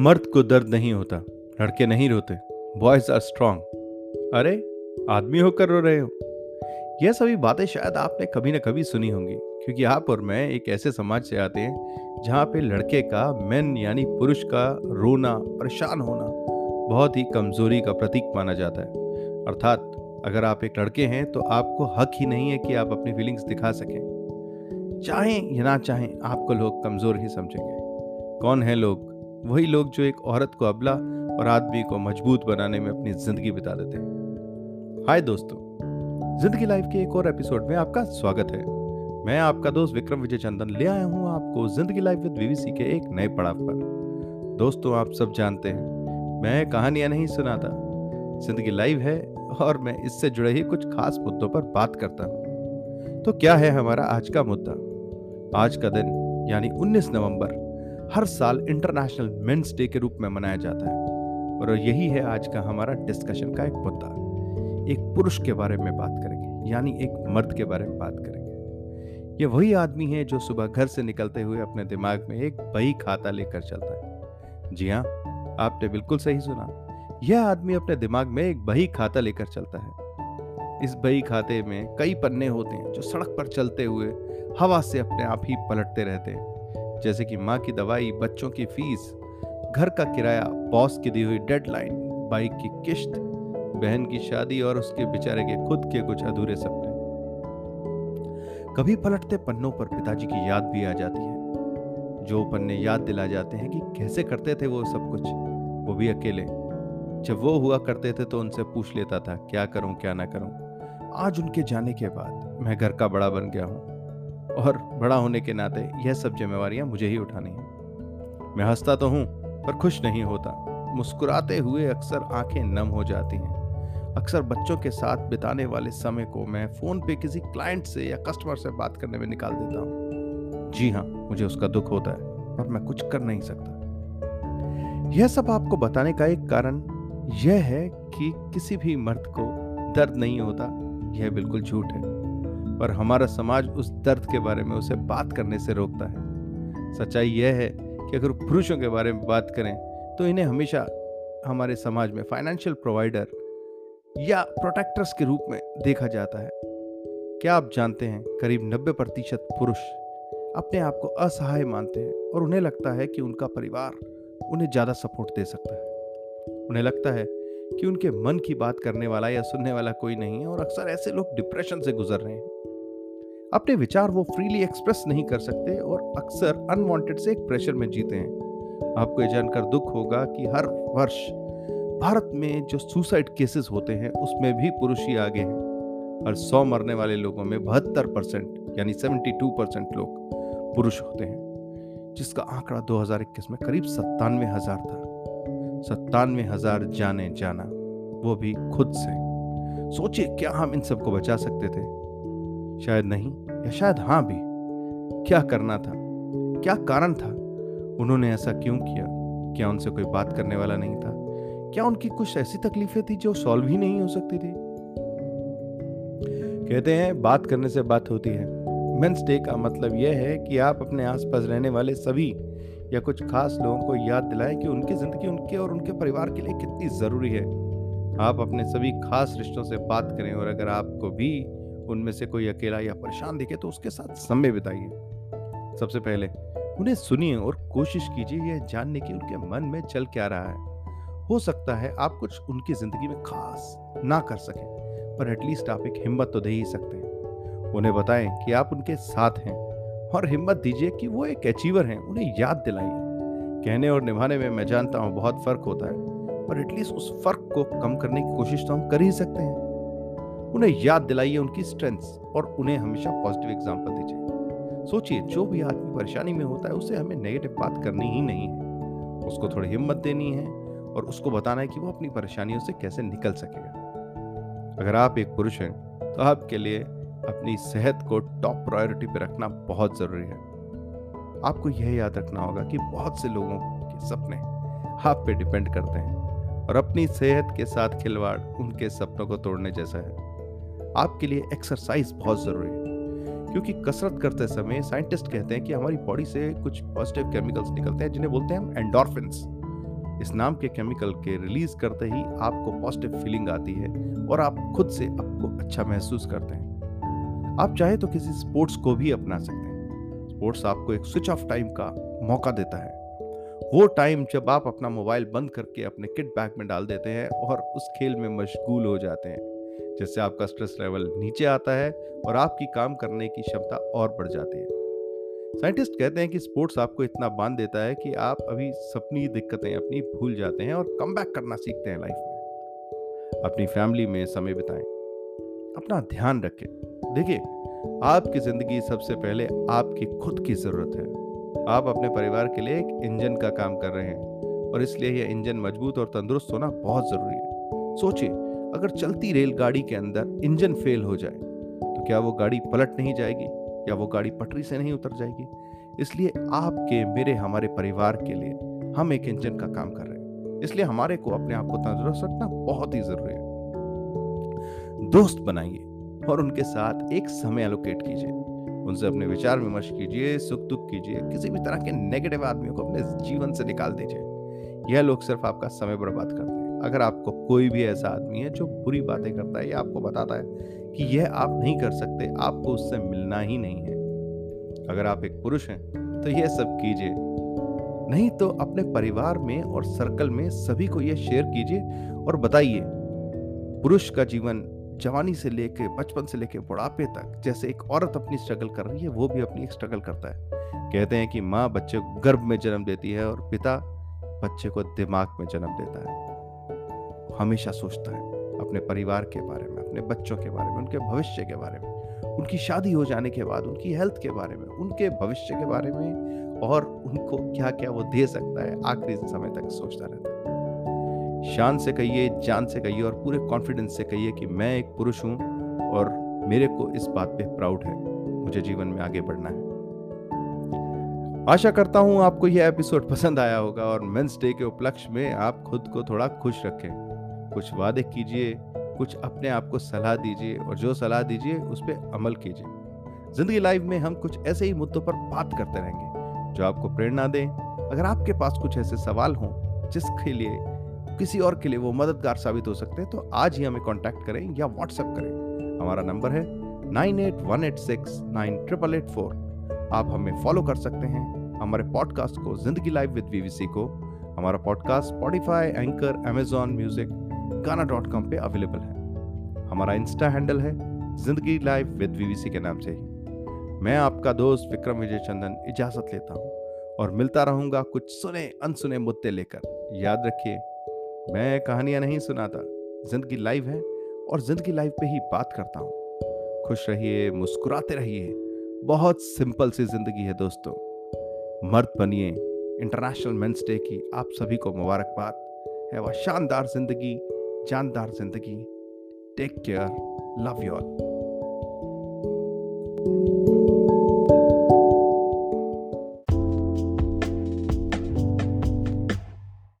मर्द को दर्द नहीं होता, लड़के नहीं रोते बॉयज़ आर स्ट्रांग अरे, आदमी होकर रो रहे हो। यह सभी बातें शायद आपने कभी ना कभी सुनी होंगी, क्योंकि आप और मैं एक ऐसे समाज से आते हैं, जहाँ पे लड़के का मैन यानी पुरुष का रोना, परेशान होना, बहुत ही कमज़ोरी का प्रतीक माना जाता है। अर्थात, अगर आप एक लड़के हैं तो आपको हक ही नहीं है कि आप अपनी फीलिंग्स दिखा सकें। चाहें या ना चाहें, आपको लोग कमज़ोर ही समझेंगे। कौन है लोग? वही लोग जो एक औरत को अबला और आदमी को मज़बूत बनाने में अपनी ज़िंदगी बिता देते हैं। हाय दोस्तों, ज़िंदगी लाइफ के एक और एपिसोड में आपका स्वागत है। मैं आपका दोस्त विक्रम विजय चंदन ले आया हूँ आपको ज़िंदगी लाइफ विद बीवीसी के एक नए पड़ाव पर। दोस्तों, आप सब जानते हैं, मैं कहानियाँ नहीं सुनाता। ज़िंदगी लाइव है और मैं इससे जुड़े ही कुछ खास मुद्दों पर बात करता हूँ। तो क्या है हमारा आज का मुद्दा? आज का दिन, यानी 19 नवंबर हर साल इंटरनेशनल मेंस डे के रूप में मनाया जाता है। और यही है आज का हमारा डिस्कशन का एक मुद्दा। एक पुरुष के बारे में बात करेंगे, यानी एक मर्द के बारे में बात करेंगे। ये वही आदमी है जो सुबह घर से निकलते हुए अपने दिमाग में एक बही खाता लेकर चलता है। जी हाँ आपने बिल्कुल सही सुना। यह आदमी अपने दिमाग में एक बही खाता लेकर चलता है। इस बही खाते में कई पन्ने होते हैं जो सड़क पर चलते हुए हवा से अपने आप ही पलटते रहते हैं। जैसे कि माँ की दवाई, बच्चों की फ़ीस, घर का किराया, बॉस की दी हुई डेडलाइन, बाइक की किश्त, बहन की शादी और उसके बेचारे के खुद के कुछ अधूरे सपने। कभी पलटते पन्नों पर पिताजी की याद भी आ जाती है। जो पन्ने याद दिला जाते हैं कि कैसे करते थे वो सब कुछ, वो भी अकेले। जब वो हुआ करते थे तो उनसे पूछ लेता था, क्या करूँ, क्या ना करूँ? आज उनके जाने के बाद मैं घर का बड़ा बन गया हूँ। और बड़ा होने के नाते यह सब जिम्मेवारियाँ मुझे ही उठानी है। मैं हंसता तो हूँ, पर खुश नहीं होता। मुस्कुराते हुए अक्सर आँखें नम हो जाती हैं। अक्सर बच्चों के साथ बिताने वाले समय को मैं फ़ोन पे किसी क्लाइंट से या कस्टमर से बात करने में निकाल देता हूँ। जी हाँ मुझे उसका दुख होता है, पर मैं कुछ कर नहीं सकता। यह सब आपको बताने का एक कारण यह है कि किसी भी मर्द को दर्द नहीं होता, यह बिल्कुल झूठ है। पर हमारा समाज उस दर्द के बारे में, उसे बात करने से रोकता है। सच्चाई यह है कि अगर पुरुषों के बारे में बात करें तो इन्हें हमेशा हमारे समाज में फाइनेंशियल प्रोवाइडर या प्रोटेक्टर्स के रूप में देखा जाता है। क्या आप जानते हैं, करीब 90 प्रतिशत पुरुष अपने आप को असहाय मानते हैं और उन्हें लगता है कि उनका परिवार उन्हें ज़्यादा सपोर्ट दे सकता है। उन्हें लगता है कि उनके मन की बात करने वाला या सुनने वाला कोई नहीं है और अक्सर ऐसे लोग डिप्रेशन से गुजर रहे हैं। अपने विचार वो फ्रीली एक्सप्रेस नहीं कर सकते और अक्सर अनवांटेड से एक प्रेशर में जीते हैं। आपको ये जानकर दुख होगा कि हर वर्ष भारत में जो सुसाइड केसेस होते हैं, उसमें भी पुरुष ही आगे हैं। हर सौ मरने वाले लोगों में बहत्तर परसेंट, यानी सेवेंटी टू परसेंट लोग पुरुष होते हैं, जिसका आंकड़ा 2021 में करीब सत्तानवे हज़ार था। सत्तानवे हज़ार जाने जाना, वो भी खुद से। सोचिए, क्या हम इन सबको बचा सकते थे? शायद नहीं, या शायद हाँ भी। क्या करना था? क्या कारण था? उन्होंने ऐसा क्यों किया? क्या उनसे कोई बात करने वाला नहीं था? क्या उनकी कुछ ऐसी तकलीफें थी जो सॉल्व ही नहीं हो सकती थी? कहते हैं, बात करने से बात होती है। मेंस डे का मतलब यह है कि आप अपने आसपास रहने वाले सभी या कुछ खास लोगों को याद दिलाएँ कि उनकी ज़िंदगी उनके और उनके परिवार के लिए कितनी ज़रूरी है। आप अपने सभी खास रिश्तों से बात करें और अगर आपको भी उनमें से कोई अकेला या परेशान दिखे तो उसके साथ समय बिताइए। सबसे पहले उन्हें सुनिए और कोशिश कीजिए यह जानने की उनके मन में चल क्या रहा है। हो सकता है आप कुछ उनकी ज़िंदगी में खास ना कर सकें, पर एटलीस्ट आप एक हिम्मत तो दे ही सकते हैं। उन्हें बताएँ कि आप उनके साथ हैं और हिम्मत दीजिए कि वो एक अचीवर हैं, उन्हें याद दिलाइए। कहने और निभाने में मैं जानता हूँ बहुत फ़र्क होता है, पर एटलीस्ट उस फ़र्क को कम करने की कोशिश तो हम कर ही सकते हैं। उन्हें याद दिलाइए उनकी स्ट्रेंथ्स और उन्हें हमेशा पॉजिटिव एग्ज़ाम्पल दीजिए। सोचिए, जो भी आदमी परेशानी में होता है, उसे हमें नेगेटिव बात करनी ही नहीं है। उसको थोड़ी हिम्मत देनी है और उसको बताना है कि वो अपनी परेशानियों से कैसे निकल सकेगा। अगर आप एक पुरुष हैं तो आपके लिए अपनी सेहत को टॉप प्रायोरिटी पर रखना बहुत ज़रूरी है। आपको यह याद रखना होगा कि बहुत से लोगों के सपने आप पे डिपेंड करते हैं और अपनी सेहत के साथ खिलवाड़ उनके सपनों को तोड़ने जैसा है। आपके लिए एक्सरसाइज बहुत ज़रूरी है। क्योंकि कसरत करते समय साइंटिस्ट कहते हैं कि हमारी बॉडी से कुछ पॉजिटिव केमिकल्स निकलते हैं, जिन्हें बोलते हैं हम एंडोरफिन्स इस नाम के केमिकल के रिलीज़ करते ही आपको पॉजिटिव फीलिंग आती है और आप खुद से आपको अच्छा महसूस करते हैं। आप चाहे तो किसी स्पोर्ट्स को भी अपना सकते हैं। स्पोर्ट्स आपको एक स्विच ऑफ़ टाइम का मौका देता है। वो टाइम जब आप अपना मोबाइल बंद करके अपने किट बैग में डाल देते हैं और उस खेल में मशगूल हो जाते हैं। जिससे आपका स्ट्रेस लेवल नीचे आता है और आपकी काम करने की क्षमता और बढ़ जाती है। साइंटिस्ट कहते हैं कि स्पोर्ट्स आपको इतना बाँध देता है कि आप अभी सपनी दिक्कतें अपनी भूल जाते हैं और कम करना सीखते हैं लाइफ में। अपनी फैमिली में समय बिताएँ। अपना ध्यान रखें। देखिए, आपकी ज़िंदगी सबसे पहले आपकी खुद की ज़रूरत है। आप अपने परिवार के लिए एक इंजन का काम कर रहे हैं और इसलिए यह इंजन मज़बूत और तंदुरुस्त होना बहुत ज़रूरी है। सोचिए अगर चलती रेलगाड़ी के अंदर इंजन फेल हो जाए तो क्या वो गाड़ी पलट नहीं जाएगी? या वो गाड़ी पटरी से नहीं उतर जाएगी? इसलिए आपके, मेरे, हमारे परिवार के लिए हम एक इंजन का काम कर रहे हैं। इसलिए हमारे को अपने आप को तंदुरुस्त रखना बहुत ही ज़रूरी है। दोस्त बनाइए और उनके साथ एक समय एलोकेट कीजिए। उनसे अपने विचार विमर्श कीजिए, सुख दुख कीजिए, किसी भी तरह के नेगेटिव आदमियों को अपने जीवन से निकाल दीजिए। यह लोग सिर्फ़ आपका समय बर्बाद करते हैं। अगर आपको कोई भी ऐसा आदमी है जो बुरी बातें करता है, या आपको बताता है कि यह आप नहीं कर सकते, आपको उससे मिलना ही नहीं है। अगर आप एक पुरुष हैं तो यह सब कीजिए। नहीं तो अपने परिवार में और सर्कल में सभी को यह शेयर कीजिए और बताइए, पुरुष का जीवन जवानी से लेके, बचपन से लेके बुढ़ापे तक, जैसे एक औरत अपनी स्ट्रगल कर रही है, वो भी अपनी एक स्ट्रगल करता है। कहते हैं कि माँ बच्चे को गर्भ में जन्म देती है और पिता बच्चे को दिमाग में जन्म देता है। हमेशा सोचता है, अपने परिवार के बारे में, अपने बच्चों के बारे में, उनके भविष्य के बारे में, उनकी शादी हो जाने के बाद, उनकी हेल्थ के बारे में, उनके भविष्य के बारे में और उनको क्या क्या वो दे सकता है, आखिरी समय तक सोचता रहता है। शान से कहिए, जान से कहिए और पूरे कॉन्फिडेंस से कहिए कि मैं एक पुरुष हूँ और मेरे को इस बात पे प्राउड है, मुझे जीवन में आगे बढ़ना है। आशा करता हूँ आपको यह एपिसोड पसंद आया होगा और मेंस डे के उपलक्ष्य में आप खुद को थोड़ा खुश रखें। कुछ वादे कीजिए, कुछ अपने आप को सलाह दीजिए और जो सलाह दीजिए उस पर अमल कीजिए। ज़िंदगी लाइव में हम कुछ ऐसे ही मुद्दों पर बात करते रहेंगे, जो आपको प्रेरणा दें। अगर आपके पास कुछ ऐसे सवाल हों, जिसके लिए, किसी और के लिए वो मददगार साबित हो सकते हैं तो आज ही हमें कॉन्टैक्ट करें या व्हाट्सएप करें। हमारा नंबर है nine eight one eight six nine triple eight four. आप हमें फॉलो कर सकते हैं हमारे पॉडकास्ट को, ज़िंदगी लाइव विद बीवीसी को। हमारा podcast Spotify Anchor Amazon Music Gaana dot com पर अवेलेबल है। हमारा इंस्टा हैंडल है, ज़िंदगी लाइव विद वीवीसी के नाम से ही। मैं आपका दोस्त विक्रम विजय चंदन इजाज़त लेता हूँ और मिलता रहूँगा कुछ सुने, अनसुने मुद्दे लेकर। याद रखिए, मैं कहानियाँ नहीं सुनाता, ज़िंदगी लाइव है और ज़िंदगी लाइव पे ही बात करता हूँ। खुश रहिए, मुस्कुराते रहिए, बहुत सिंपल सी ज़िंदगी है दोस्तों। मर्द बनिए, इंटरनेशनल मेंस डे की आप सभी को मुबारकबाद। है वह शानदार ज़िंदगी जानदार ज़िंदगी. Take care love you all